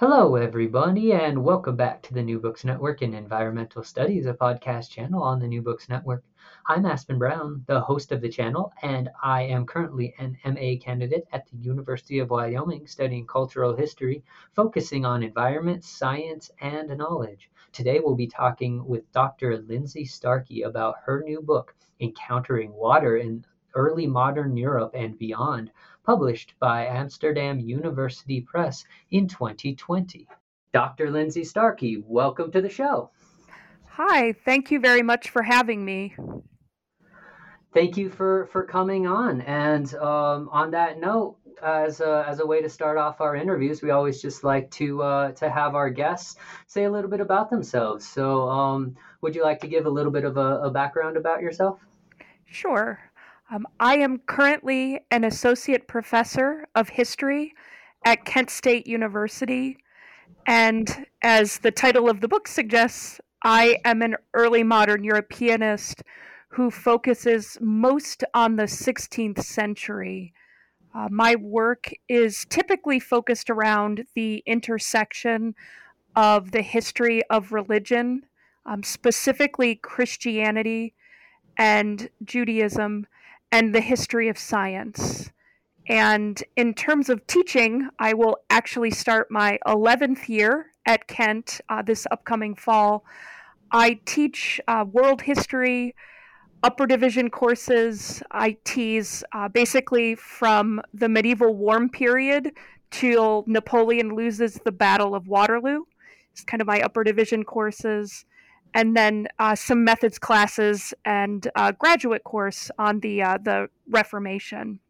Hello, everybody, and welcome back to the New Books Network in Environmental Studies, a podcast channel on the New Books Network. I'm Aspen Brown, the host of the channel, and I am currently an MA candidate at the University of Wyoming studying cultural history, focusing on environment, science, and knowledge. Today, we'll be talking with Dr. Lindsay Starkey about her new book, Encountering Water in Early Modern Europe and Beyond, published by Amsterdam University Press in 2020. Dr. Lindsay Starkey, welcome to the show. Hi, thank you very much for having me. Thank you for, for coming on. And um, on that note, as a, as a way to start off our interviews, we always just like to uh, to have our guests say a little bit about themselves. So, um, would you like to give a little bit of a, a background about yourself? Sure. Um, I am currently an associate professor of history at Kent State University. And as the title of the book suggests, I am an early modern Europeanist who focuses most on the 16th century. Uh, my work is typically focused around the intersection of the history of religion, um, specifically Christianity and Judaism, and the history of science. And in terms of teaching, I will actually start my 11th year at Kent uh, this upcoming fall. I teach uh, world history, upper division courses. I tease uh, basically from the medieval warm period till Napoleon loses the Battle of Waterloo. It's kind of my upper division courses and then uh, some methods classes and a graduate course on the uh, the Reformation.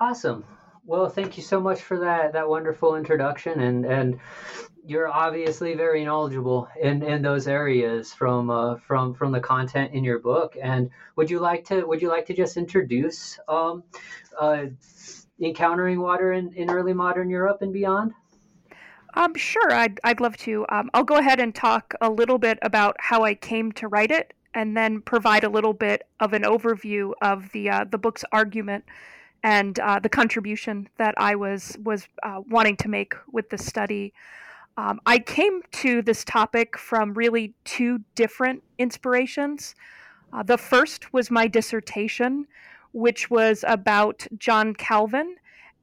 Awesome. Well, thank you so much for that that wonderful introduction, and and you're obviously very knowledgeable in, in those areas from uh, from from the content in your book. And would you like to would you like to just introduce um, uh, encountering water in, in early modern Europe and beyond? Um, sure, I'd, I'd love to. Um, I'll go ahead and talk a little bit about how I came to write it, and then provide a little bit of an overview of the uh, the book's argument and uh, the contribution that I was was uh, wanting to make with the study. Um, I came to this topic from really two different inspirations. Uh, the first was my dissertation, which was about John Calvin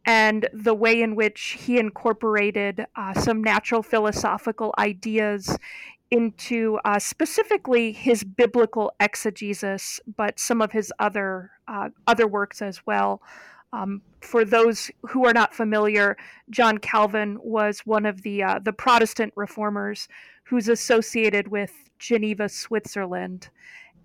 and the way in which he incorporated uh, some natural philosophical ideas into uh, specifically his biblical exegesis, but some of his other uh, other works as well. Um, for those who are not familiar, John Calvin was one of the uh, the Protestant reformers who's associated with Geneva, Switzerland.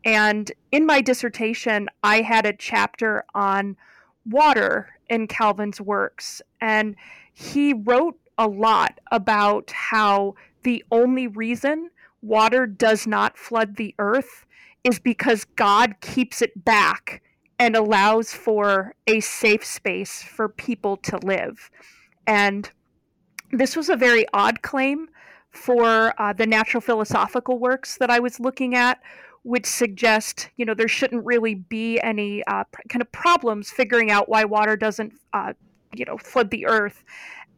And in my dissertation, I had a chapter on water in Calvin's works. And he wrote a lot about how the only reason water does not flood the earth is because God keeps it back and allows for a safe space for people to live. And this was a very odd claim for uh, the natural philosophical works that I was looking at, which suggest, you know, there shouldn't really be any uh, kind of problems figuring out why water doesn't, uh, you know, flood the earth.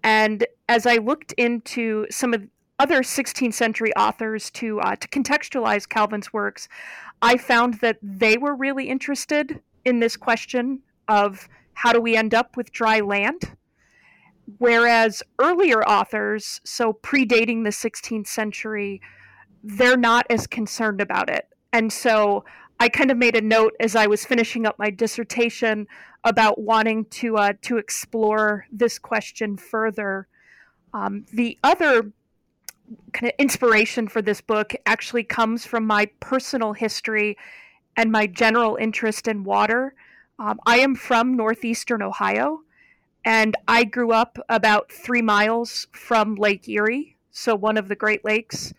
And as I looked into some of other 16th century authors to uh, to contextualize Calvin's works, I found that they were really interested in this question of how do we end up with dry land Whereas earlier authors, so predating the 16th century, they're not as concerned about it. And so I kind of made a note as I was finishing up my dissertation about wanting to uh, to explore this question further. Um, the other kind of inspiration for this book actually comes from my personal history and my general interest in water. Um, I am from northeastern Ohio, and I grew up about three miles from Lake Erie, so one of the Great Lakes.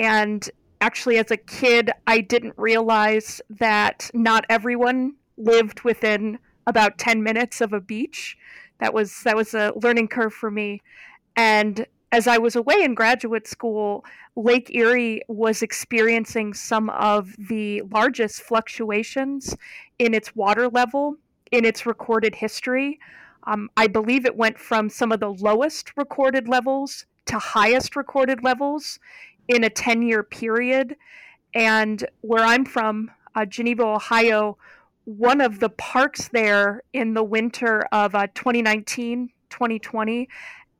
And actually, as a kid, I didn't realize that not everyone lived within about 10 minutes of a beach. That was that was a learning curve for me. And as I was away in graduate school, Lake Erie was experiencing some of the largest fluctuations in its water level in its recorded history. Um, I believe it went from some of the lowest recorded levels to highest recorded levels in a 10 year period. And where I'm from, uh, Geneva, Ohio, one of the parks there in the winter of uh, 2019 2020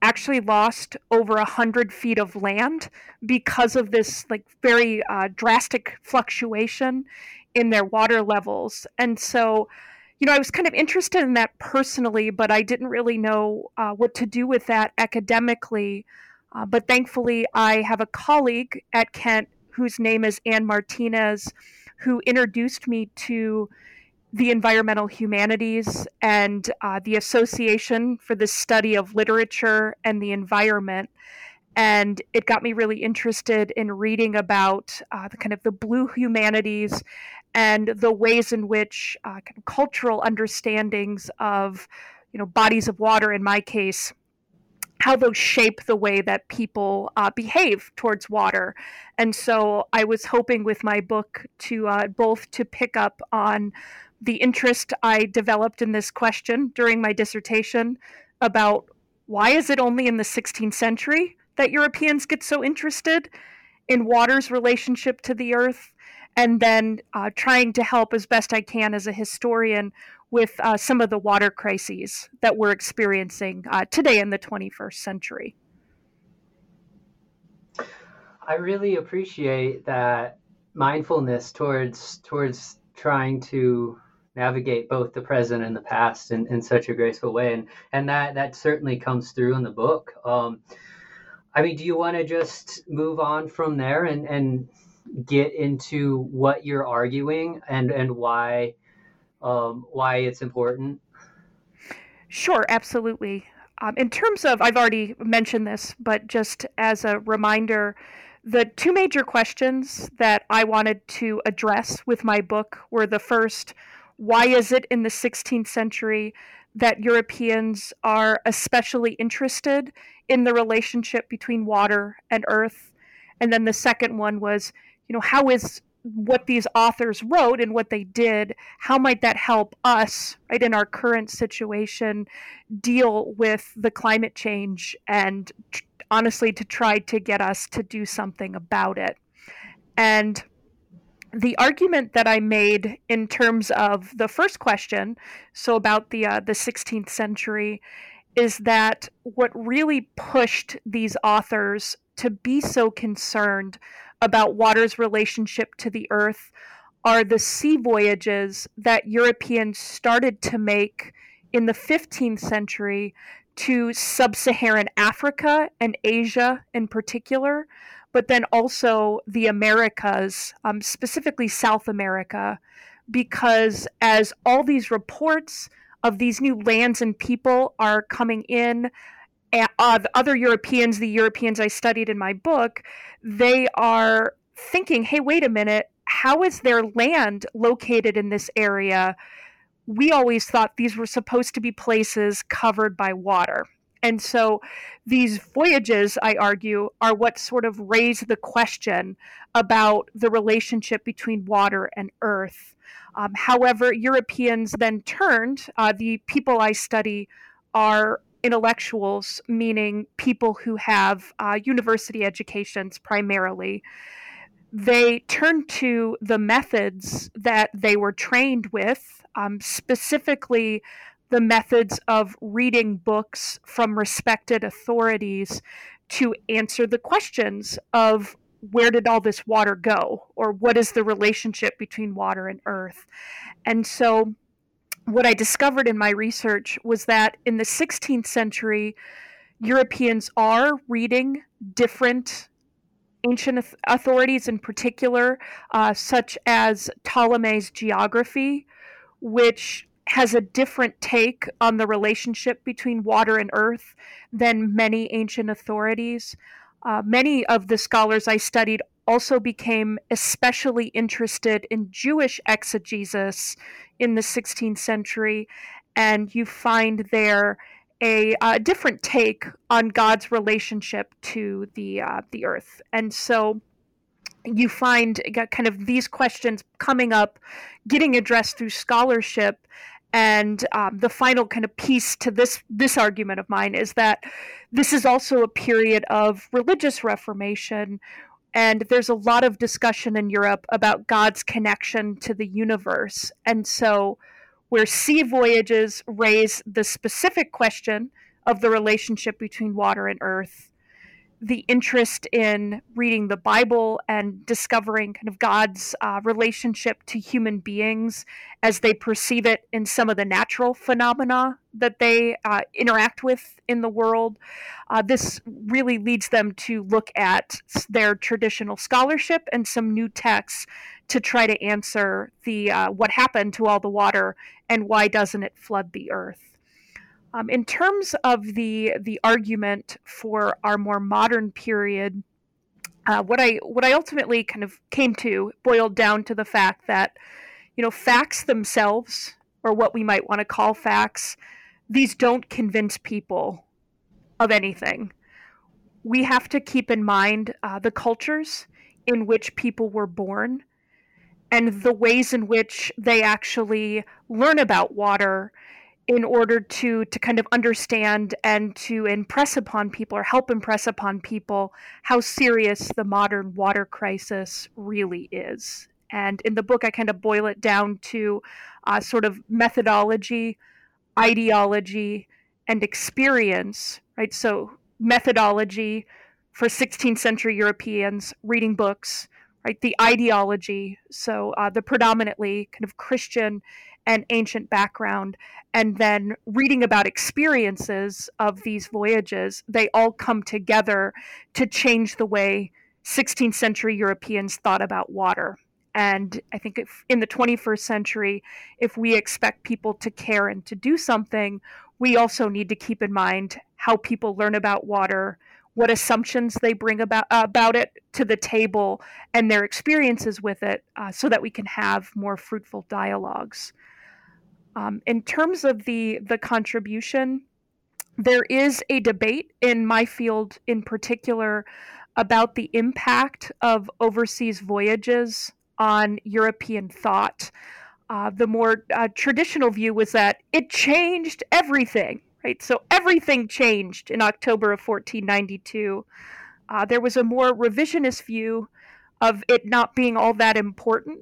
actually lost over 100 feet of land because of this like very uh, drastic fluctuation in their water levels and so you know, I was kind of interested in that personally, but I didn't really know uh, what to do with that academically. Uh, but thankfully, I have a colleague at Kent whose name is Anne Martinez, who introduced me to the environmental humanities and uh, the Association for the Study of Literature and the Environment. And it got me really interested in reading about uh, the kind of the blue humanities and the ways in which uh, cultural understandings of you know bodies of water in my case how those shape the way that people uh, behave towards water. And so i was hoping with my book to uh, both to pick up on the interest i developed in this question during my dissertation about why is it only in the 16th century that europeans get so interested in water's relationship to the earth and then uh, trying to help as best I can as a historian with uh, some of the water crises that we're experiencing uh, today in the 21st century. I really appreciate that mindfulness towards towards trying to navigate both the present and the past in, in such a graceful way and and that that certainly comes through in the book um, i mean do you want to just move on from there and and get into what you're arguing and and why um, why it's important? Sure, absolutely. Um, in terms of, I've already mentioned this, but just as a reminder, the two major questions that I wanted to address with my book were the first, why is it in the 16th century that Europeans are especially interested in the relationship between water and earth? And then the second one was, you know, how is what these authors wrote and what they did, how might that help us, right, in our current situation, deal with the climate change and honestly to try to get us to do something about it? And the argument that I made in terms of the first question, so about the uh, the 16th century, is that what really pushed these authors to be so concerned about water's relationship to the earth are the sea voyages that Europeans started to make in the 15th century to sub Saharan Africa and Asia in particular, but then also the Americas, um, specifically South America, because as all these reports of these new lands and people are coming in, uh, the other Europeans, the Europeans I studied in my book, they are thinking, hey, wait a minute, how is their land located in this area? We always thought these were supposed to be places covered by water. And so these voyages, I argue, are what sort of raise the question about the relationship between water and earth. Um, however, Europeans then turned, uh, the people I study are intellectuals, meaning people who have uh, university educations primarily. They turned to the methods that they were trained with, um, specifically the methods of reading books from respected authorities to answer the questions of where did all this water go or what is the relationship between water and earth and so what i discovered in my research was that in the 16th century europeans are reading different ancient authorities in particular uh, such as ptolemy's geography which has a different take on the relationship between water and earth than many ancient authorities. Uh, many of the scholars I studied also became especially interested in Jewish exegesis in the 16th century, and you find there a, a different take on God's relationship to the uh, the earth, and so you find kind of these questions coming up, getting addressed through scholarship, and um, the final kind of piece to this this argument of mine is that this is also a period of religious reformation and there's a lot of discussion in Europe about God's connection to the universe. And so, where sea voyages raise the specific question of the relationship between water and earth, the interest in reading the Bible and discovering kind of God's uh, relationship to human beings as they perceive it in some of the natural phenomena that they uh, interact with in the world. Uh, this really leads them to look at their traditional scholarship and some new texts to try to answer the uh, what happened to all the water and why doesn't it flood the earth. Um, in terms of the the argument for our more modern period, uh, what I what I ultimately kind of came to boiled down to the fact that you know facts themselves, or what we might want to call facts, these don't convince people of anything. We have to keep in mind uh, the cultures in which people were born and the ways in which they actually learn about water in order to to kind of understand and to impress upon people or help impress upon people how serious the modern water crisis really is. And in the book, I kind of boil it down to uh, sort of methodology, ideology, and experience. Right. So methodology for 16th century Europeans reading books. Right. The ideology. So uh, the predominantly kind of Christian and ancient background and then reading about experiences of these voyages, they all come together to change the way 16th century Europeans thought about water. And I think if, in the 21st century, if we expect people to care and to do something, we also need to keep in mind how people learn about water, what assumptions they bring about about it to the table, and their experiences with it, uh, so that we can have more fruitful dialogues. Um, in terms of the the contribution, there is a debate in my field in particular about the impact of overseas voyages on European thought. Uh, the more uh, traditional view was that it changed everything, right? So everything changed in October of 1492. Uh, there was a more revisionist view of it not being all that important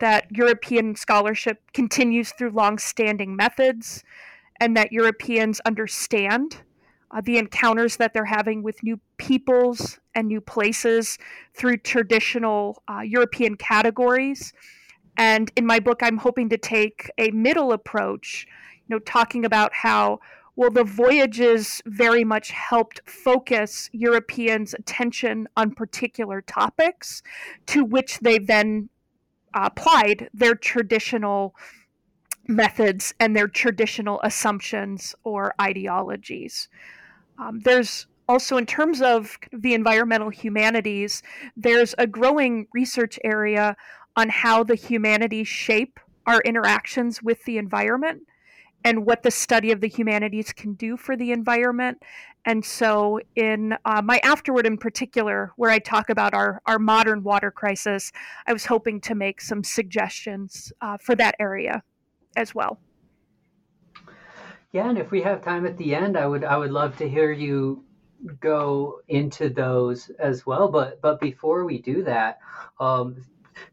that European scholarship continues through long-standing methods, and that Europeans understand uh, the encounters that they're having with new peoples and new places through traditional uh, European categories. And in my book, I'm hoping to take a middle approach, you know, talking about how well the voyages very much helped focus Europeans' attention on particular topics, to which they then applied their traditional methods and their traditional assumptions or ideologies. Um, there's also, in terms of the environmental humanities, there's a growing research area on how the humanities shape our interactions with the environment and what the study of the humanities can do for the environment. And so, in uh, my afterward in particular, where I talk about our, our modern water crisis, I was hoping to make some suggestions uh, for that area as well. Yeah, and if we have time at the end, I would I would love to hear you go into those as well. But but before we do that, um,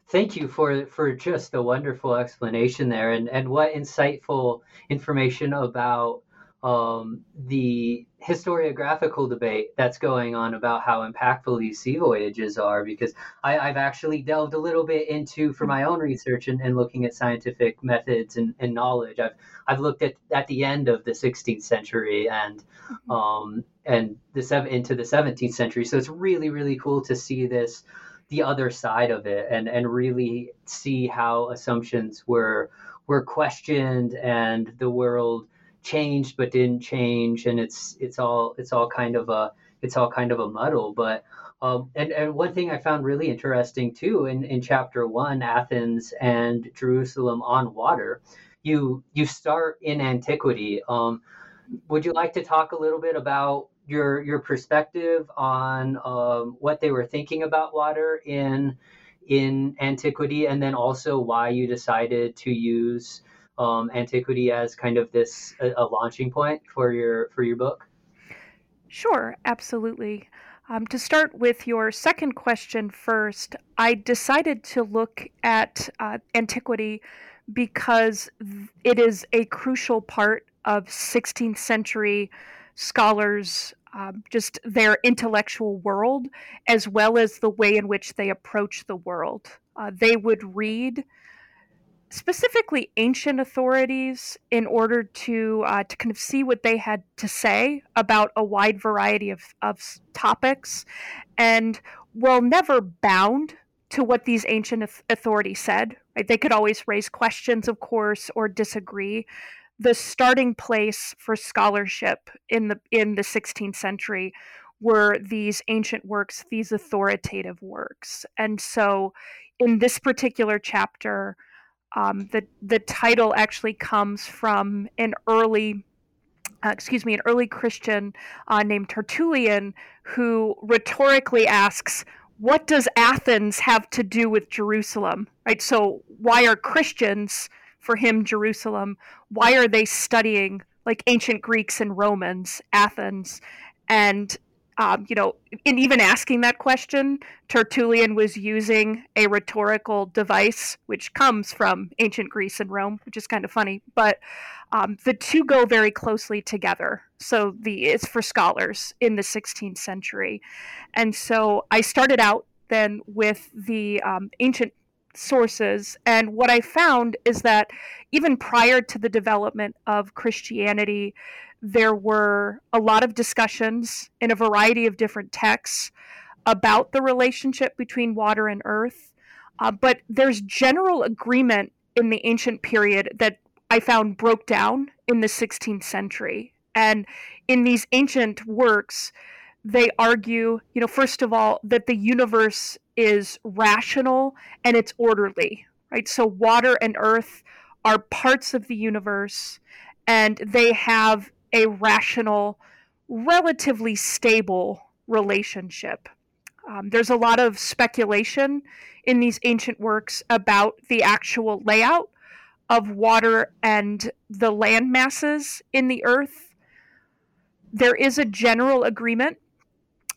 thank you for for just a wonderful explanation there, and and what insightful information about um, the historiographical debate that's going on about how impactful these sea voyages are because I, have actually delved a little bit into for my own research and, and looking at scientific methods and, and, knowledge I've I've looked at at the end of the 16th century and mm-hmm. um, and the seven into the 17th century so it's really really cool to see this the other side of it and and really see how assumptions were were questioned and the world changed but didn't change and it's it's all it's all kind of a it's all kind of a muddle but um, and, and one thing I found really interesting too in, in chapter one, Athens and Jerusalem on water, you you start in antiquity. Um, would you like to talk a little bit about your your perspective on um, what they were thinking about water in in antiquity, and then also why you decided to use um, antiquity as kind of this a, a, launching point for your for your book? Sure, absolutely. Um, to start with your second question first, I decided to look at uh, antiquity because it is a crucial part of 16th century scholars um, just their intellectual world as well as the way in which they approach the world. Uh, they would read specifically ancient authorities in order to uh, to kind of see what they had to say about a wide variety of, of topics and while never bound to what these ancient authorities said right they could always raise questions of course or disagree the starting place for scholarship in the in the 16th century were these ancient works these authoritative works and so in this particular chapter um, the the title actually comes from an early uh, excuse me, an early Christian uh, named Tertullian, who rhetorically asks, "What does Athens have to do with Jerusalem?" Right. So, why are Christians for him Jerusalem? Why are they studying like ancient Greeks and Romans, Athens? And um, you know, in even asking that question, Tertullian was using a rhetorical device which comes from ancient Greece and Rome, which is kind of funny. But um, the two go very closely together. So the it's for scholars in the 16th century, and so I started out then with the um, ancient sources. And what I found is that even prior to the development of Christianity, there were a lot of discussions in a variety of different texts about the relationship between water and earth. Uh, but there's general agreement in the ancient period that I found broke down in the 16th century. And in these ancient works, they argue, you know, first of all, that the universe is rational and it's orderly, right? So water and earth are parts of the universe and they have a rational, relatively stable relationship. Um, there's a lot of speculation in these ancient works about the actual layout of water and the land masses in the earth. There is a general agreement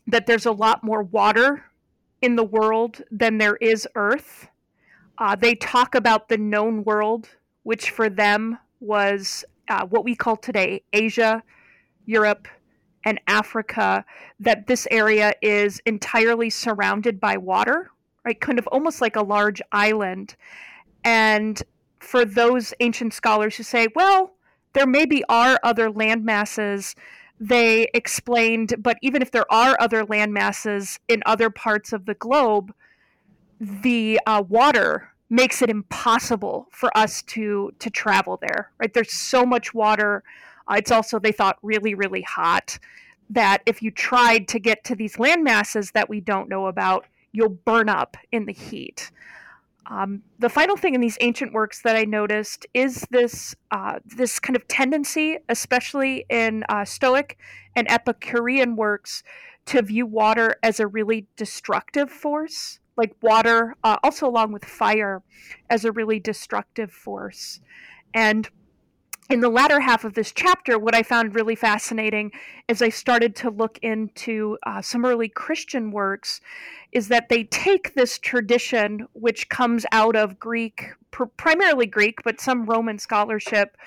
that there's a lot more water in the world than there is earth. Uh, they talk about the known world, which for them was uh, what we call today Asia, Europe, and Africa, that this area is entirely surrounded by water, right? Kind of almost like a large island. And for those ancient scholars who say, well, there maybe are other land masses, they explained, but even if there are other land masses in other parts of the globe, the uh, water makes it impossible for us to to travel there right? There's so much water. Uh, it's also they thought really really hot that if you tried to get to these land masses that we don't know about you'll burn up in the heat Um, the final thing in these ancient works that I noticed is this uh, this kind of tendency, especially in uh, Stoic and Epicurean works, to view water as a really destructive force, like water, uh, also along with fire, as a really destructive force. And in the latter half of this chapter, what I found really fascinating as I started to look into uh, some early Christian works is that they take this tradition, which comes out of Greek, pr- primarily Greek, but some Roman scholarship,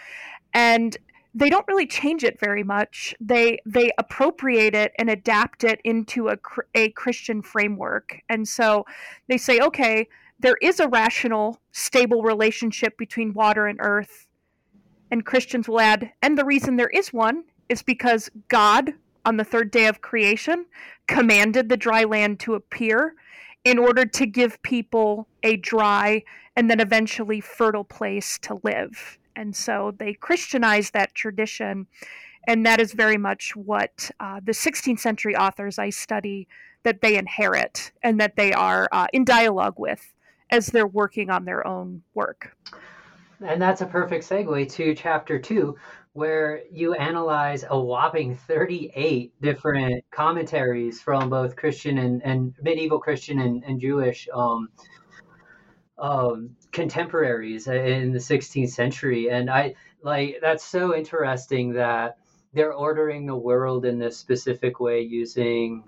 and they don't really change it very much. They they appropriate it and adapt it into a, a Christian framework, and so they say, okay, there is a rational, stable relationship between water and earth and Christians will add, and the reason there is one is because God, on the third day of creation, commanded the dry land to appear in order to give people a dry and then eventually fertile place to live. And so they Christianize that tradition. And that is very much what uh, the 16th century authors I study that they inherit and that they are uh, in dialogue with as they're working on their own work. And that's a perfect segue to chapter two, where you analyze a whopping 38 different commentaries from both Christian and, and medieval Christian and, and Jewish um, um, contemporaries in the 16th century. And I like that's so interesting that they're ordering the world in this specific way using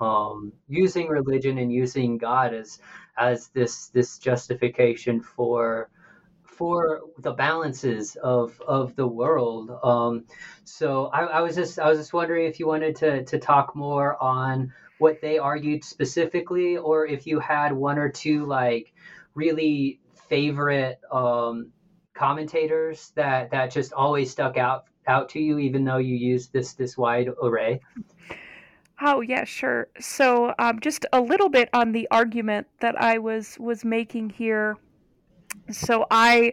um, using religion and using God as as this this justification for for the balances of of the world. Um, so I, I, was just I was just wondering if you wanted to to talk more on what they argued specifically, or if you had one or two like really favorite um, commentators that that just always stuck out out to you, even though you used this this wide array. Oh yeah, sure. So um, just a little bit on the argument that I was was making here so I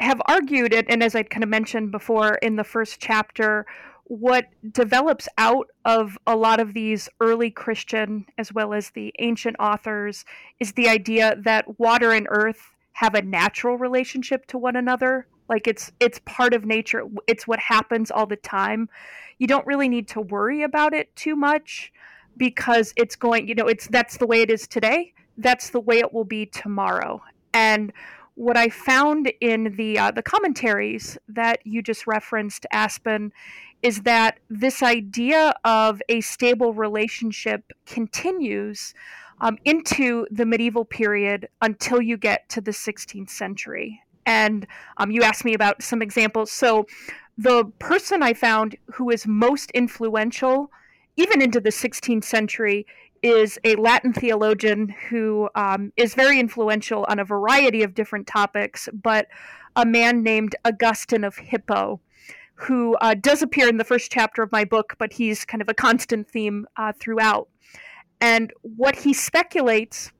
have argued it, and as I kind of mentioned before in the first chapter, what develops out of a lot of these early Christian as well as the ancient authors is the idea that water and earth have a natural relationship to one another. Like it's it's part of nature. It's what happens all the time. You don't really need to worry about it too much because it's going you know it's that's the way it is today. That's the way it will be tomorrow. And what I found in the uh, the commentaries that you just referenced, Aspen, is that this idea of a stable relationship continues um, into the medieval period until you get to the 16th century. And um, you asked me about some examples. So, the person I found who is most influential, even into the 16th century, is a Latin theologian who um, is very influential on a variety of different topics, but a man named Augustine of Hippo, who uh, does appear in the first chapter of my book, but he's kind of a constant theme uh, throughout. And what he speculates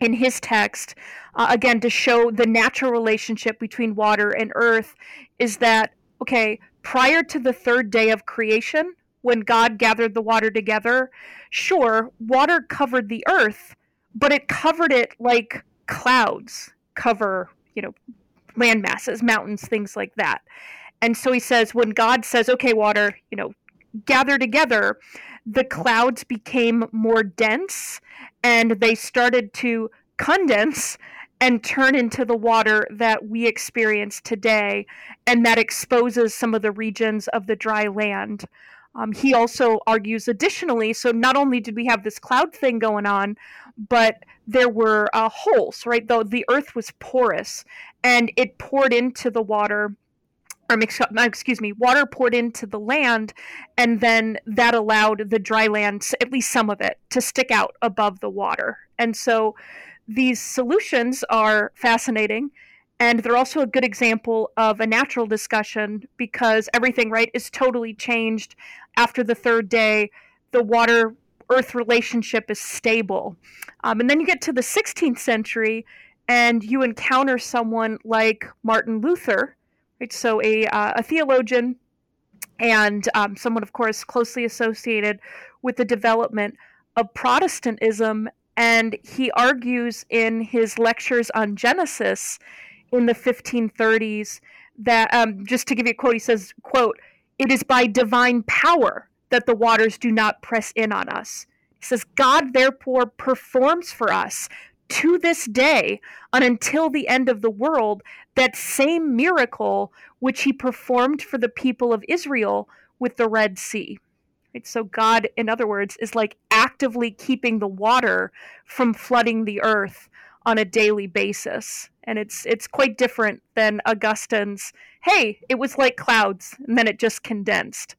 in his text, uh, again, to show the natural relationship between water and earth, is that, okay, prior to the third day of creation, when God gathered the water together, sure, water covered the earth, but it covered it like clouds cover, you know, land masses, mountains, things like that. And so he says, when God says, okay, water, you know, gather together, the clouds became more dense and they started to condense and turn into the water that we experience today. And that exposes some of the regions of the dry land. Um, he also argues additionally, so not only did we have this cloud thing going on, but there were uh, holes, right? Though the earth was porous and it poured into the water, or excuse me, water poured into the land, and then that allowed the dry land, at least some of it, to stick out above the water. And so these solutions are fascinating and they're also a good example of a natural discussion because everything right is totally changed after the third day. The water earth relationship is stable. Um, and then you get to the 16th century and you encounter someone like martin luther right? So a, uh, a theologian and um, someone of course closely associated with the development of protestantism. And he argues in his lectures on Genesis in the 1530s that, um, just to give you a quote, he says, quote, it is by divine power that the waters do not press in on us. He says, God therefore performs for us to this day and until the end of the world that same miracle which he performed for the people of Israel with the Red Sea. Right? So God, in other words, is like actively keeping the water from flooding the earth on a daily basis. And it's it's quite different than Augustine's, hey, it was like clouds and then it just condensed.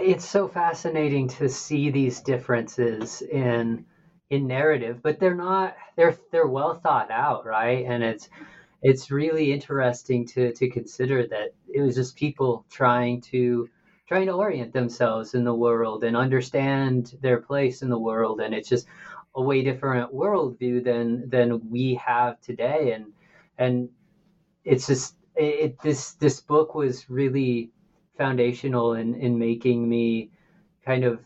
It's so fascinating to see these differences in in narrative, but they're not they're they're well thought out, right? And it's it's really interesting to to consider that it was just people trying to trying to orient themselves in the world and understand their place in the world and it's just a way different worldview than than we have today and and it's just it, this this book was really foundational in in making me kind of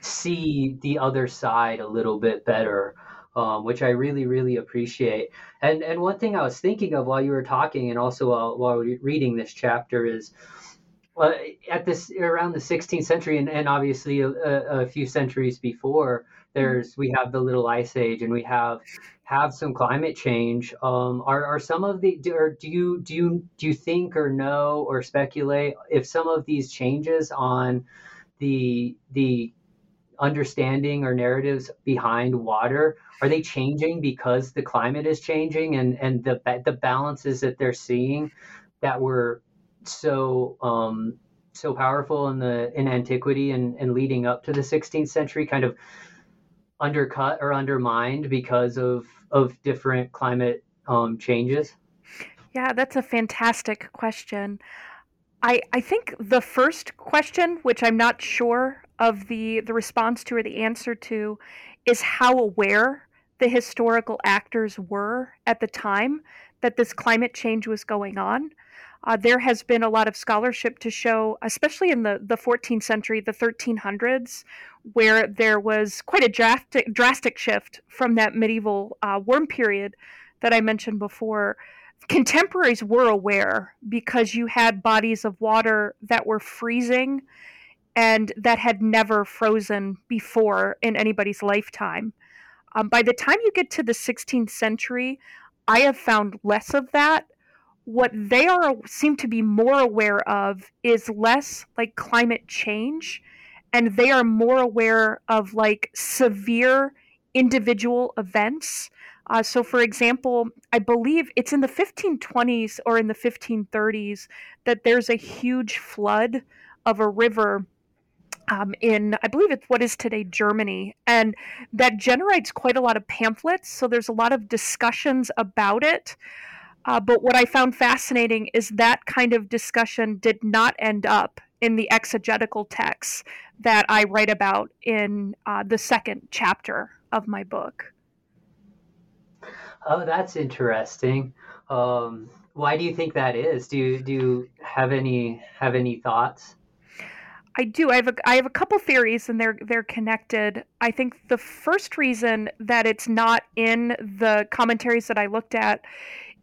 see the other side a little bit better um, which I really, really appreciate. And and one thing I was thinking of while you were talking, and also while, while reading this chapter, is uh, at this around the 16th century, and, and obviously a, a, few centuries before, there's we have the Little Ice Age, and we have have some climate change. Um, are are some of the do, or do you do you do you think or know or speculate if some of these changes on the the understanding or narratives behind water are they changing because the climate is changing and and the the balances that they're seeing that were so um, so powerful in the in antiquity and, and leading up to the 16th century kind of undercut or undermined because of of different climate um, changes yeah that's a fantastic question I, I think the first question, which I'm not sure of the, the response to or the answer to, is how aware the historical actors were at the time that this climate change was going on. Uh, there has been a lot of scholarship to show, especially in the, the 14th century, the 1300s, where there was quite a drastic, drastic shift from that medieval uh, warm period that I mentioned before. Contemporaries were aware because you had bodies of water that were freezing and that had never frozen before in anybody's lifetime. Um, by the time you get to the 16th century, I have found less of that. What they are seem to be more aware of is less like climate change, and they are more aware of like severe individual events. Uh, so, for example, I believe it's in the 1520s or in the 1530s that there's a huge flood of a river um, in, I believe it's what is today Germany, and that generates quite a lot of pamphlets. So there's a lot of discussions about it. Uh, but what I found fascinating is that kind of discussion did not end up in the exegetical texts that I write about in uh, the second chapter of my book. Oh, that's interesting. Um, why do you think that is? Do you, do you have any have any thoughts? I do. I have a I have a couple theories, and they're they're connected. I think the first reason that it's not in the commentaries that I looked at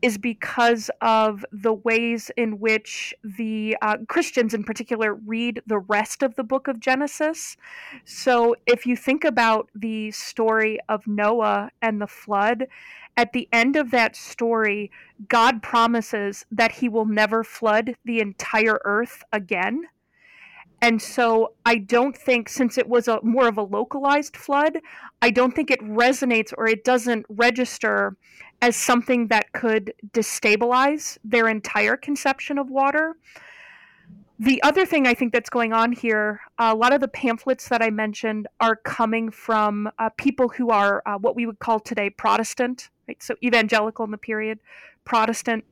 is because of the ways in which the uh, Christians, in particular, read the rest of the book of Genesis. So, if you think about the story of Noah and the flood, at the end of that story, God promises that He will never flood the entire earth again and so I don't think, since it was a more of a localized flood, I don't think it resonates or it doesn't register as something that could destabilize their entire conception of water. The other thing I think that's going on here, a lot of the pamphlets that I mentioned are coming from uh, people who are uh, what we would call today Protestant, right? So evangelical in the period, Protestant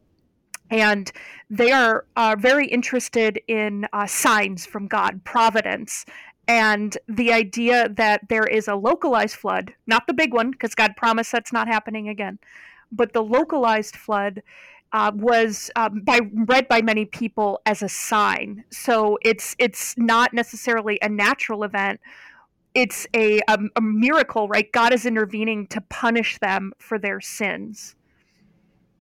and they are uh, very interested in uh, signs from God, providence, and the idea that there is a localized flood, not the big one, because God promised that's not happening again, but the localized flood. Uh, was um, by read by many people as a sign, so it's it's not necessarily a natural event, it's a, a, a miracle, right? God is intervening to punish them for their sins.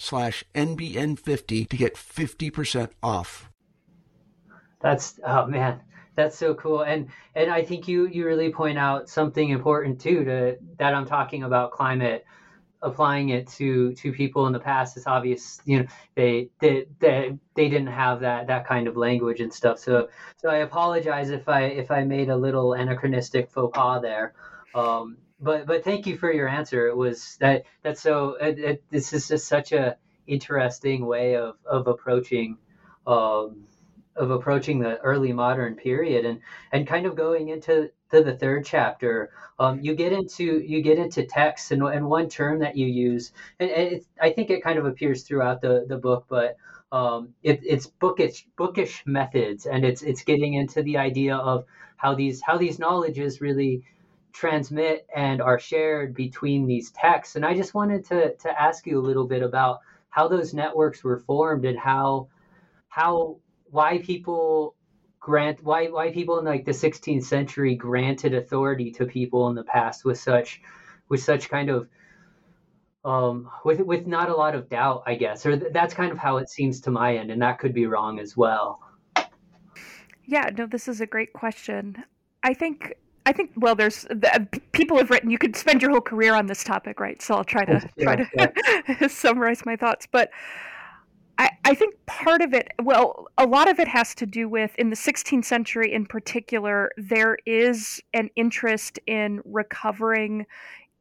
slash NBN50 to get 50% off. That's, oh man, that's so cool. And, and I think you, you really point out something important too, to that I'm talking about climate applying it to to people in the past it's obvious you know they they they, they didn't have that that kind of language and stuff so so i apologize if i if i made a little anachronistic faux pas there um but but thank you for your answer. It was that that's so it, it, this is just such a interesting way of of approaching um, of approaching the early modern period and and kind of going into to the third chapter. Um, you get into you get into text and, and one term that you use and, and i think it kind of appears throughout the the book but um, it, it's bookish bookish methods and it's it's getting into the idea of how these how these knowledges really transmit and are shared between these texts. And i just wanted to to ask you a little bit about how those networks were formed and how how why people grant why why people in like the 16th century granted authority to people in the past with such with such kind of um with with not a lot of doubt i guess. Or th- that's kind of how it seems to my end and that could be wrong as well. Yeah no this is a great question. I think I think well, there's the, people have written. You could spend your whole career on this topic, right? So I'll try to yeah, try to yeah. summarize my thoughts. But I, I think part of it, well, a lot of it has to do with in the 16th century in particular, there is an interest in recovering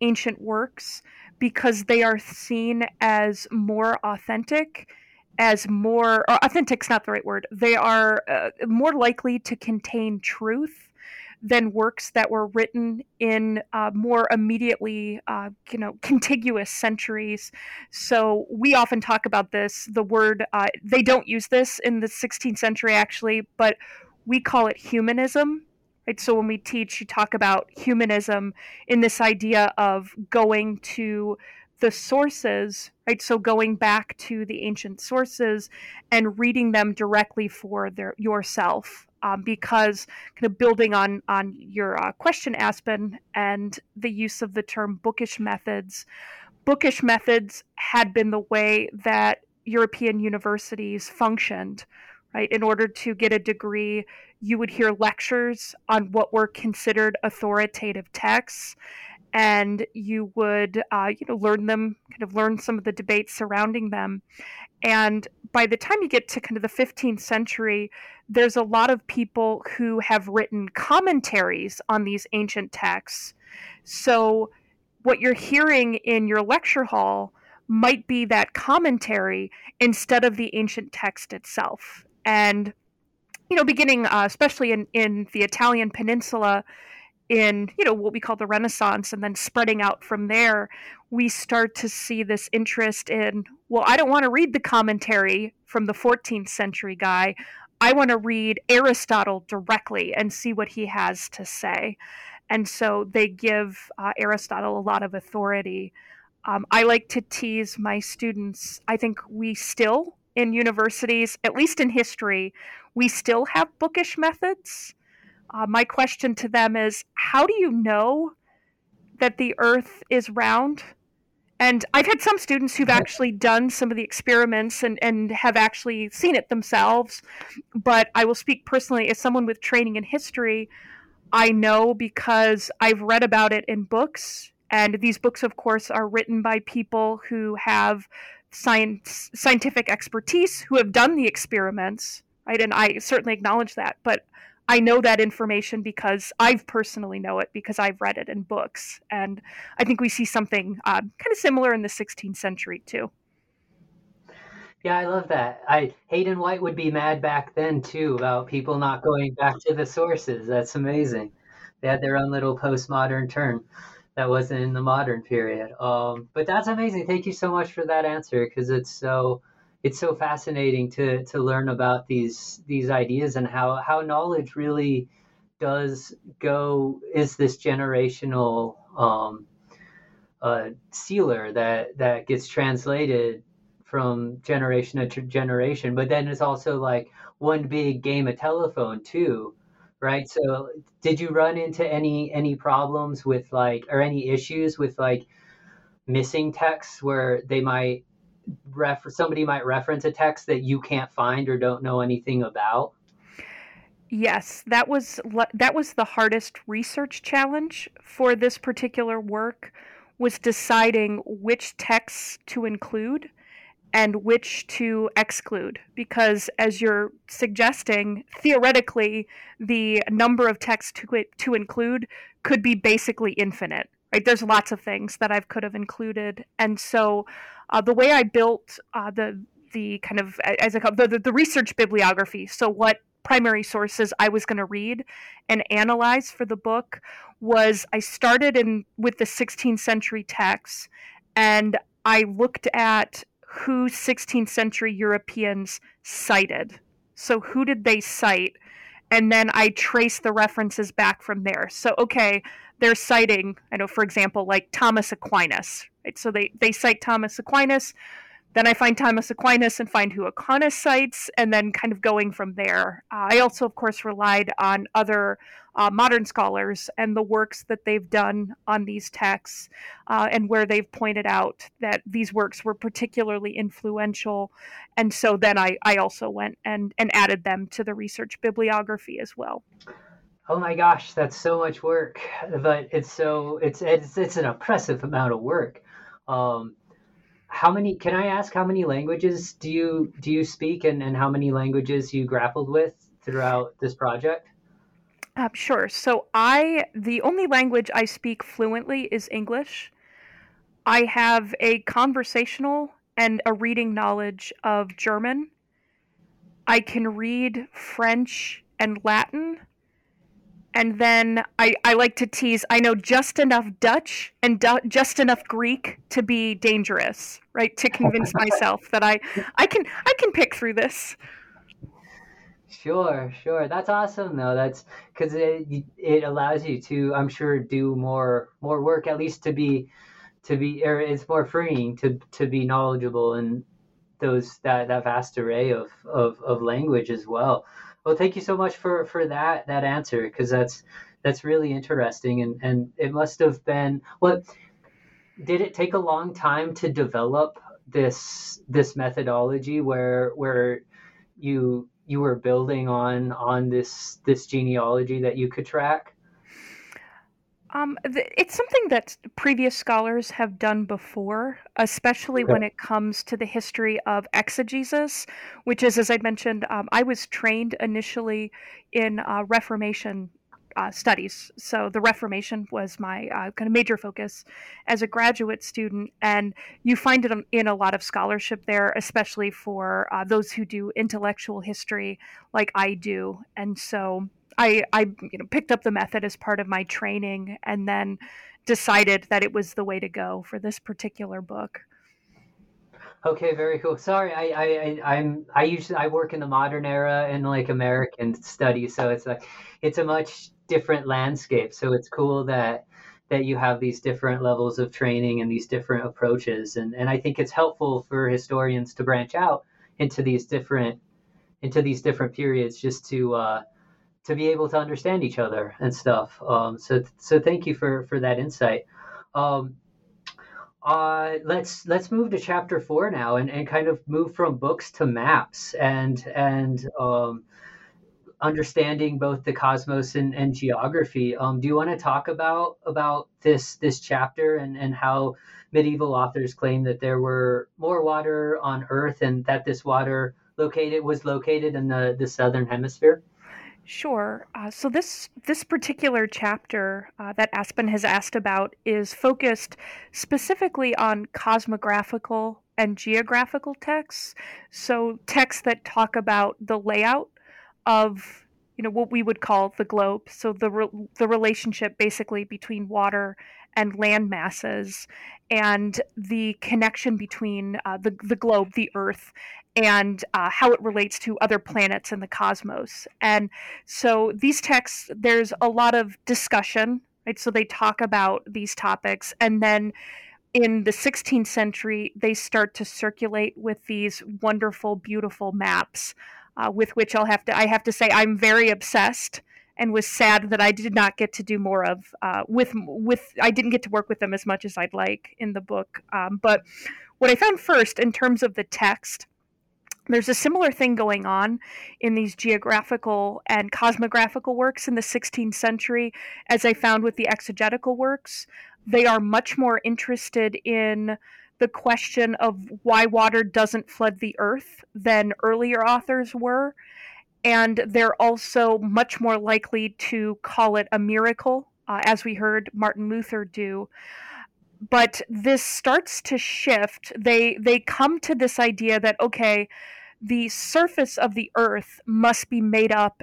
ancient works because they are seen as more authentic as more or authentic's not the right word they are uh, more likely to contain truth than works that were written in uh, more immediately, uh, you know, contiguous centuries. So we often talk about this. The word uh, they don't use this in the 16th century actually, but we call it humanism. Right? So when we teach, you talk about humanism in this idea of going to the sources, right? So going back to the ancient sources and reading them directly for their yourself, um, because kind of building on on your uh, question, Aspen, and the use of the term bookish methods. Bookish methods had been the way that European universities functioned. Right, in order to get a degree, you would hear lectures on what were considered authoritative texts, and you would uh, you know learn them kind of learn some of the debates surrounding them. And by the time you get to kind of the 15th century there's a lot of people who have written commentaries on these ancient texts. So what you're hearing in your lecture hall might be that commentary instead of the ancient text itself. And you know beginning uh, especially in in the italian peninsula in you know what we call the renaissance and then spreading out from there we start to see this interest in well i don't want to read the commentary from the 14th century guy. I want to read aristotle directly and see what he has to say. And so they give uh, aristotle a lot of authority. Um, i like to tease my students. I think we still in universities at least in history we still have bookish methods uh, my question to them is how do you know that the earth is round? And I've had some students who've actually done some of the experiments and, and have actually seen it themselves. But I will speak personally as someone with training in history. I know because I've read about it in books And these books, of course, are written by people who have science, scientific expertise, who have done the experiments, right? And I certainly acknowledge that. But I know that information because I've personally know it because I've read it in books. And I think we see something uh, kind of similar in the 16th century, too. Yeah, I love that. I Hayden White would be mad back then too about people not going back to the sources. That's amazing. They had their own little postmodern turn that wasn't in the modern period. Um, but that's amazing. Thank you so much for that answer because it's so it's so fascinating to to learn about these these ideas and how how knowledge really does go is this generational um, uh, sealer that that gets translated from generation to generation. But then it's also like one big game of telephone too, right? So did you run into any any problems with like or any issues with like missing texts where they might somebody might reference a text that you can't find or don't know anything about? Yes, that was that was the hardest research challenge for this particular work was deciding which texts to include and which to exclude. Because as you're suggesting theoretically the number of texts to, to include could be basically infinite right? There's lots of things that i could have included. And so uh, the way i built uh, the the kind of as I call the, the, the research bibliography so what primary sources I was going to read and analyze for the book was I started in with the 16th century texts and I looked at who 16th century Europeans cited. So, who did they cite? And then I trace the references back from there. So, okay, they're citing, I know, for example, like Thomas Aquinas. Right? So, they, they cite Thomas Aquinas. Then I find Thomas Aquinas and find who Aquinas cites, and then kind of going from there. Uh, I also, of course, relied on other uh, modern scholars and the works that they've done on these texts, uh, and where they've pointed out that these works were particularly influential. And so then I, I also went and, and added them to the research bibliography as well. Oh my gosh, that's so much work, but it's so it's it's it's an oppressive amount of work. Um, how many can i ask how many languages do you do you speak and, and how many languages you grappled with throughout this project? Uh, sure. So i the only language i speak fluently is english. I have a conversational and a reading knowledge of german. I can read french and latin and then I, I like to tease i know just enough dutch and du- just enough greek to be dangerous right? To convince myself that i i can i can pick through this. Sure sure. That's awesome though. That's because it it allows you to i'm sure do more more work at least to be to be or it's more freeing to to be knowledgeable in those that that vast array of of, of language as well well, thank you so much for for that that answer because that's that's really interesting and and it must have been what did it take a long time to develop this this methodology where where you you were building on on this this genealogy that you could track um, it's something that previous scholars have done before, especially when it comes to the history of exegesis, which is, as I mentioned, um, I was trained initially in uh, Reformation uh, studies. So the Reformation was my uh, kind of major focus as a graduate student, and you find it in a lot of scholarship there, especially for uh, those who do intellectual history like I do. And so I, I you know picked up the method as part of my training and then decided that it was the way to go for this particular book. Okay, very cool. Sorry, I, I, I am I usually I work in the modern era and like American studies, so it's like it's a much different landscape. So it's cool that that you have these different levels of training and these different approaches, and and I think it's helpful for historians to branch out into these different into these different periods just to uh, to be able to understand each other and stuff. Um, so so thank you for for that insight. Um, uh, let's let's move to chapter four now and, and kind of move from books to maps and and um, understanding both the cosmos and, and geography. Um, do you want to talk about about this this chapter and and how medieval authors claim that there were more water on Earth and that this water located was located in the the southern hemisphere? Sure. Uh, so this this particular chapter uh, that Aspen has asked about is focused specifically on cosmographical and geographical texts. So texts that talk about the layout of you know what we would call the globe. So the re- the relationship basically between water and land masses, and the connection between uh, the the globe, the Earth, and uh, how it relates to other planets in the cosmos. And so these texts, there's a lot of discussion. Right? So they talk about these topics, and then in the 16th century, they start to circulate with these wonderful, beautiful maps, uh, with which I'll have to I have to say I'm very obsessed, and was sad that I did not get to do more of uh, with with I didn't get to work with them as much as I'd like in the book. Um, but what I found first in terms of the text. There's a similar thing going on in these geographical and cosmographical works in the 16th century as I found with the exegetical works they are much more interested in the question of why water doesn't flood the earth than earlier authors were. And they're also much more likely to call it a miracle, uh, as we heard Martin Luther do. But this starts to shift. They they come to this idea that okay, the surface of the earth must be made up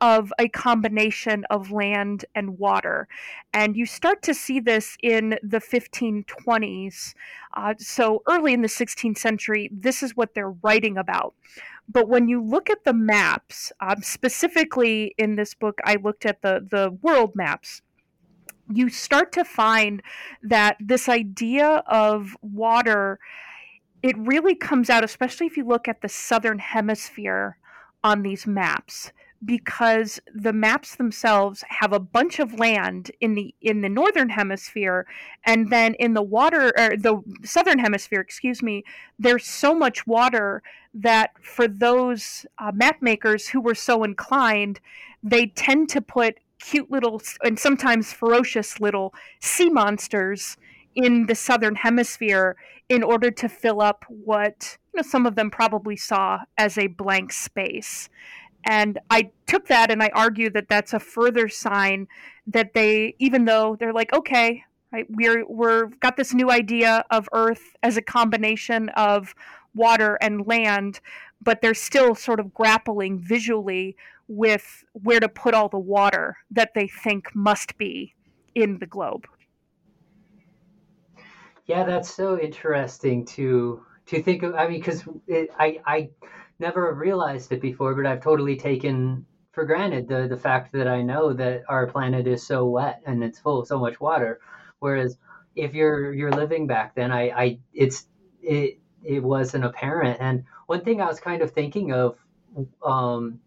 of a combination of land and water. And you start to see this in the 1520s. Uh, so early in the 16th century, this is what they're writing about. But when you look at the maps, um, specifically in this book, I looked at the, the world maps you start to find that this idea of water it really comes out, especially if you look at the southern hemisphere on these maps, because the maps themselves have a bunch of land in the in the northern hemisphere, and then in the water or the southern hemisphere, excuse me, there's so much water that for those uh, map makers who were so inclined, they tend to put cute little and sometimes ferocious little sea monsters in the southern hemisphere in order to fill up what you know some of them probably saw as a blank space and i took that and i argue that that's a further sign that they even though they're like okay right we're we're got this new idea of earth as a combination of water and land but they're still sort of grappling visually with where to put all the water that they think must be in the globe yeah, that's so interesting to to think of. I mean, because I I never realized it before, but I've totally taken for granted the the fact that I know that our planet is so wet and it's full of so much water. Whereas if you're you're living back then, I I it's it it wasn't apparent. And one thing I was kind of thinking of, um,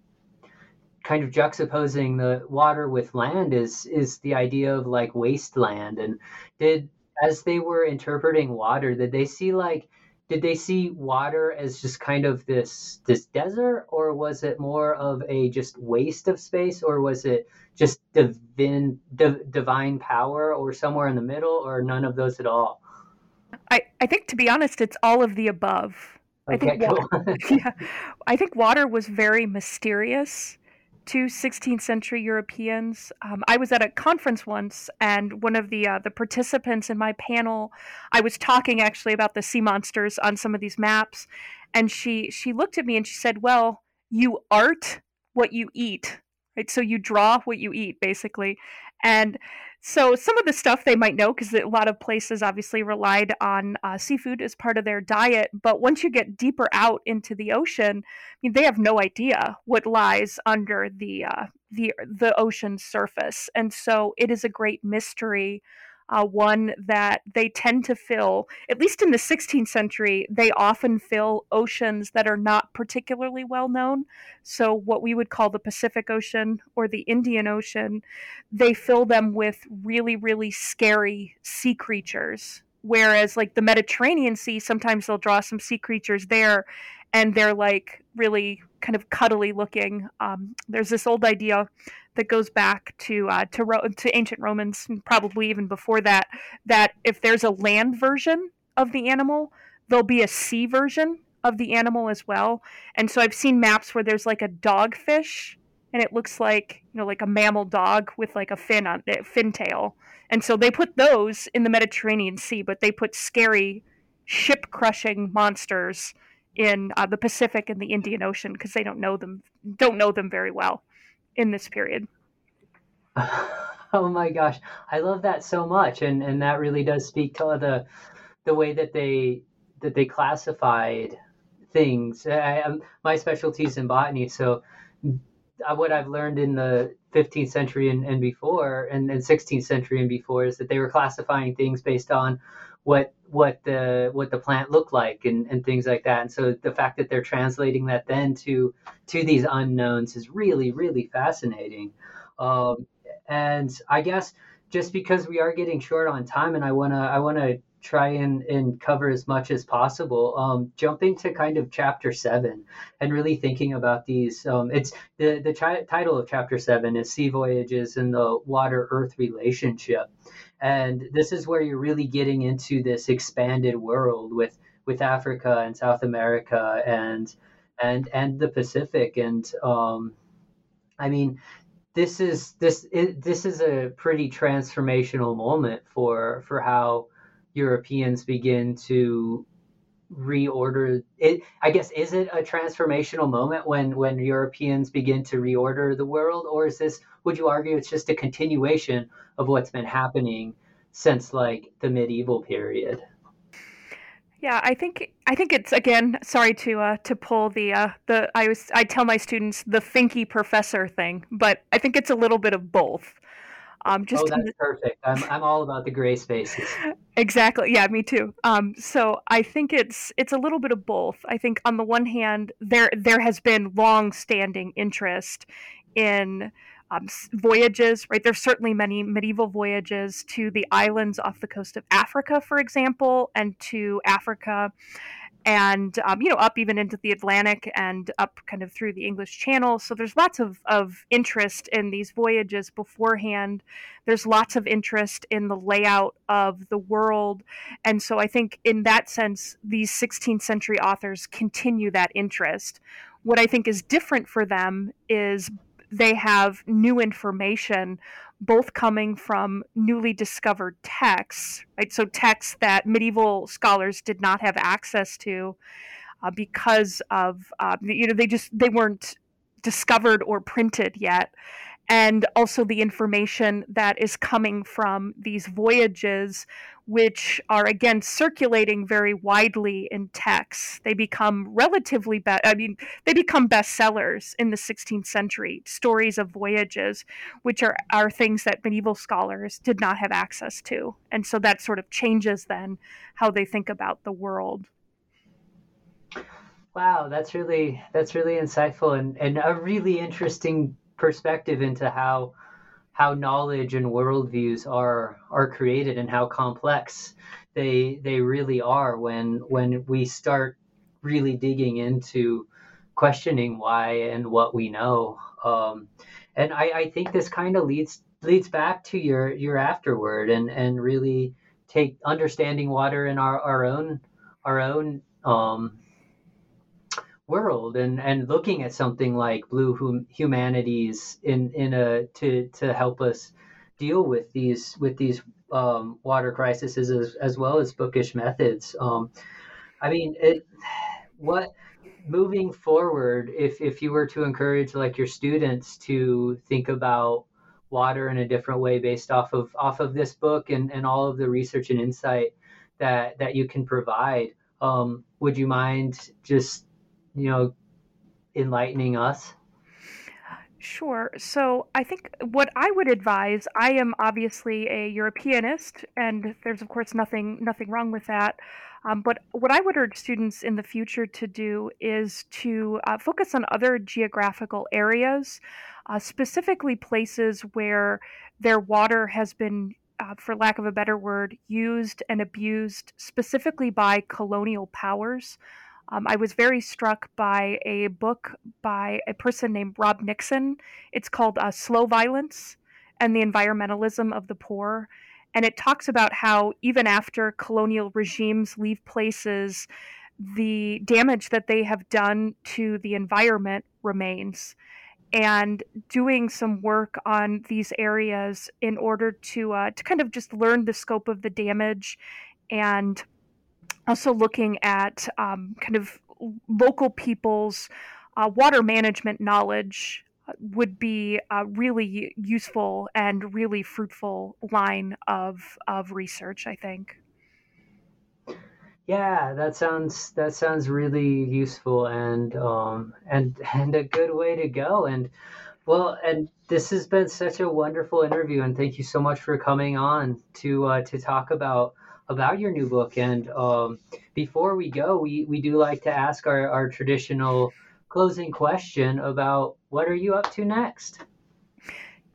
kind of juxtaposing the water with land is is the idea of like wasteland. And did as they were interpreting water, did they see like did they see water as just kind of this this desert or was it more of a just waste of space or was it just divine div, divine power or somewhere in the middle or none of those at all? I i think to be honest it's all of the above. Okay, i think cool. water, yeah, i think water was very mysterious to 16th century Europeans. Um, I was at a conference once, and one of the uh, the participants in my panel, I was talking actually about the sea monsters on some of these maps, and she she looked at me and she said, "Well, you art what you eat, right? So you draw what you eat, basically." And so some of the stuff they might know because a lot of places obviously relied on uh, seafood as part of their diet. But once you get deeper out into the ocean, I mean, they have no idea what lies under the uh, the the ocean's surface, and so it is a great mystery uh, one that they tend to fill, at least in the 16th century, they often fill oceans that are not particularly well known. So, what we would call the Pacific Ocean or the Indian Ocean, they fill them with really, really scary sea creatures whereas like the Mediterranean Sea, sometimes they'll draw some sea creatures there, and they're like really kind of cuddly looking. Um, there's this old idea that goes back to uh, to Ro- to ancient Romans, probably even before that, that if there's a land version of the animal, there'll be a sea version of the animal as well. And so I've seen maps where there's like a dogfish, and it looks like you know like a mammal dog with like a fin on it, fin tail. And so they put those in the Mediterranean Sea, but they put scary ship crushing monsters in uh, the Pacific and the Indian Ocean because they don't know them don't know them very well in this period. oh my gosh, I love that so much, and and that really does speak to the the way that they that they classified things. I, I, um, my specialty is in botany, so what I've learned in the 15th century and, and before, and, and 16th century and before, is that they were classifying things based on what what the what the plant looked like and, and things like that. And so the fact that they're translating that then to to these unknowns is really really fascinating. Um, and I guess just because we are getting short on time, and I wanna I wanna try and, and cover as much as possible. Um, jumping to kind of chapter seven and really thinking about these. Um, it's the the chi- title of chapter seven is Sea Voyages and the Water Earth Relationship, and this is where you're really getting into this expanded world with with Africa and South America and and and the Pacific. And um, I mean this is this it, this is a pretty transformational moment for for how Europeans begin to reorder. It i guess is it a transformational moment when when europeans begin to reorder the world or is this would you argue it's just a continuation of what's been happening since like the medieval period yeah i think i think it's again sorry to uh to pull the uh the i was i tell my students the finky professor thing but i think it's a little bit of both um, just oh, that's the... perfect. I'm, I'm all about the gray spaces. exactly. Yeah, me too. Um, so I think it's it's a little bit of both. I think on the one hand, there there has been long-standing interest in um, voyages, right? There's certainly many medieval voyages to the islands off the coast of Africa, for example, and to Africa. And um, you know up even into the atlantic and up kind of through the english channel. So there's lots of, of interest in these voyages beforehand. There's lots of interest in the layout of the world. And so i think in that sense these 16th century authors continue that interest. What i think is different for them is they have new information both coming from newly discovered texts, right? So texts that medieval scholars did not have access to uh, because of uh, you know they just they weren't discovered or printed yet and also the information that is coming from these voyages, which are again circulating very widely in texts. They become relatively, be- I mean, they become bestsellers in the 16th century. Stories of voyages, which are are things that medieval scholars did not have access to, and so that sort of changes then how they think about the world. Wow, that's really that's really insightful and, and a really interesting perspective into how how knowledge and worldviews are are created and how complex they they really are when when we start really digging into questioning why and what we know. Um, and I, I think this kind of leads leads back to your your afterword and and really take understanding water in our, our own our own um, world and and looking at something like blue hum- humanities in in a to to help us deal with these with these um, water crises as, as well as bookish methods. Um, i mean it what moving forward if if you were to encourage like your students to think about water in a different way based off of off of this book and and all of the research and insight that that you can provide um, would you mind just you know, enlightening us? Sure. So I think what I would advise, I am obviously a Europeanist, and there's of course nothing nothing wrong with that. Um, but what I would urge students in the future to do is to uh, focus on other geographical areas, uh, specifically places where their water has been uh, for lack of a better word, used and abused specifically by colonial powers. Um, I was very struck by a book by a person named Rob Nixon. It's called uh, Slow Violence and the Environmentalism of the Poor. And it talks about how, even after colonial regimes leave places, the damage that they have done to the environment remains and doing some work on these areas in order to uh, to kind of just learn the scope of the damage and also looking at um, kind of local people's uh, water management knowledge uh, would be a really useful and really fruitful line of of research i think yeah, that sounds that sounds really useful and um and and a good way to go. And well, and this has been such a wonderful interview, and thank you so much for coming on to uh, to talk about about your new book. And um, before we go, we we do like to ask our our traditional closing question about what are you up to next.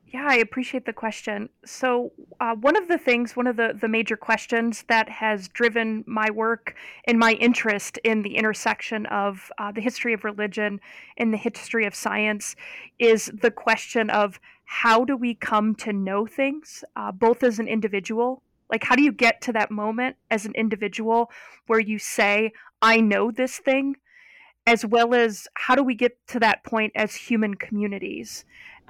Yeah, I appreciate the question. So, uh, one of the things, one of the, the major questions that has driven my work and my interest in the intersection of uh, the history of religion and the history of science is the question of how do we come to know things, uh, both as an individual? Like, how do you get to that moment as an individual where you say, I know this thing? As well as how do we get to that point as human communities?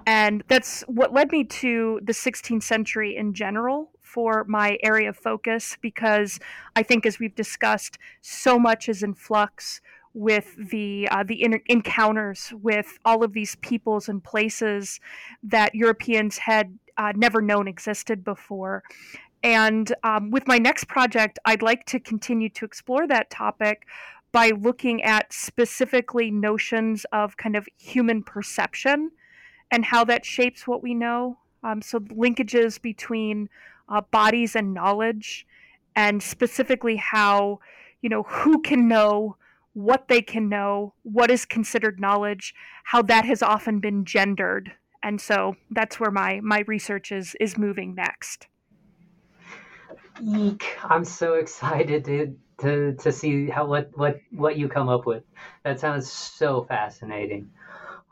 And that's what led me to the 16th century in general for my area of focus, because I think, as we've discussed, so much is in flux with the uh, the in- encounters with all of these peoples and places that Europeans had uh, never known existed before. And um, with my next project, I'd like to continue to explore that topic by looking at specifically notions of kind of human perception and how that shapes what we know. Um, so linkages between uh, bodies and knowledge, and specifically how you know who can know what they can know, what is considered knowledge, how that has often been gendered, and so that's where my my research is is moving next. Eek! I'm so excited to to to see how what what what you come up with. That sounds so fascinating.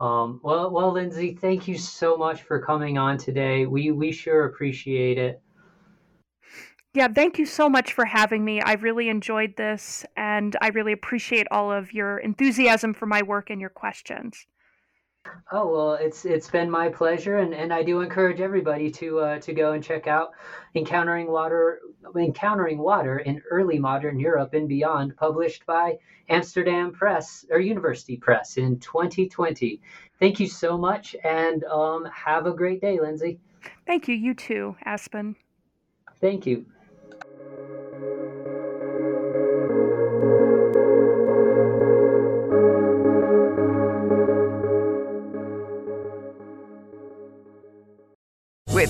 Um, well, well, Lindsay, thank you so much for coming on today. We we sure appreciate it. Yeah, thank you so much for having me. I really enjoyed this, and I really appreciate all of your enthusiasm for my work and your questions. Oh well, it's it's been my pleasure, and, and I do encourage everybody to uh, to go and check out encountering water encountering water in early modern Europe and beyond, published by Amsterdam Press or University Press in 2020. Thank you so much, and um, have a great day, Lindsay. Thank you. You too, Aspen. Thank you.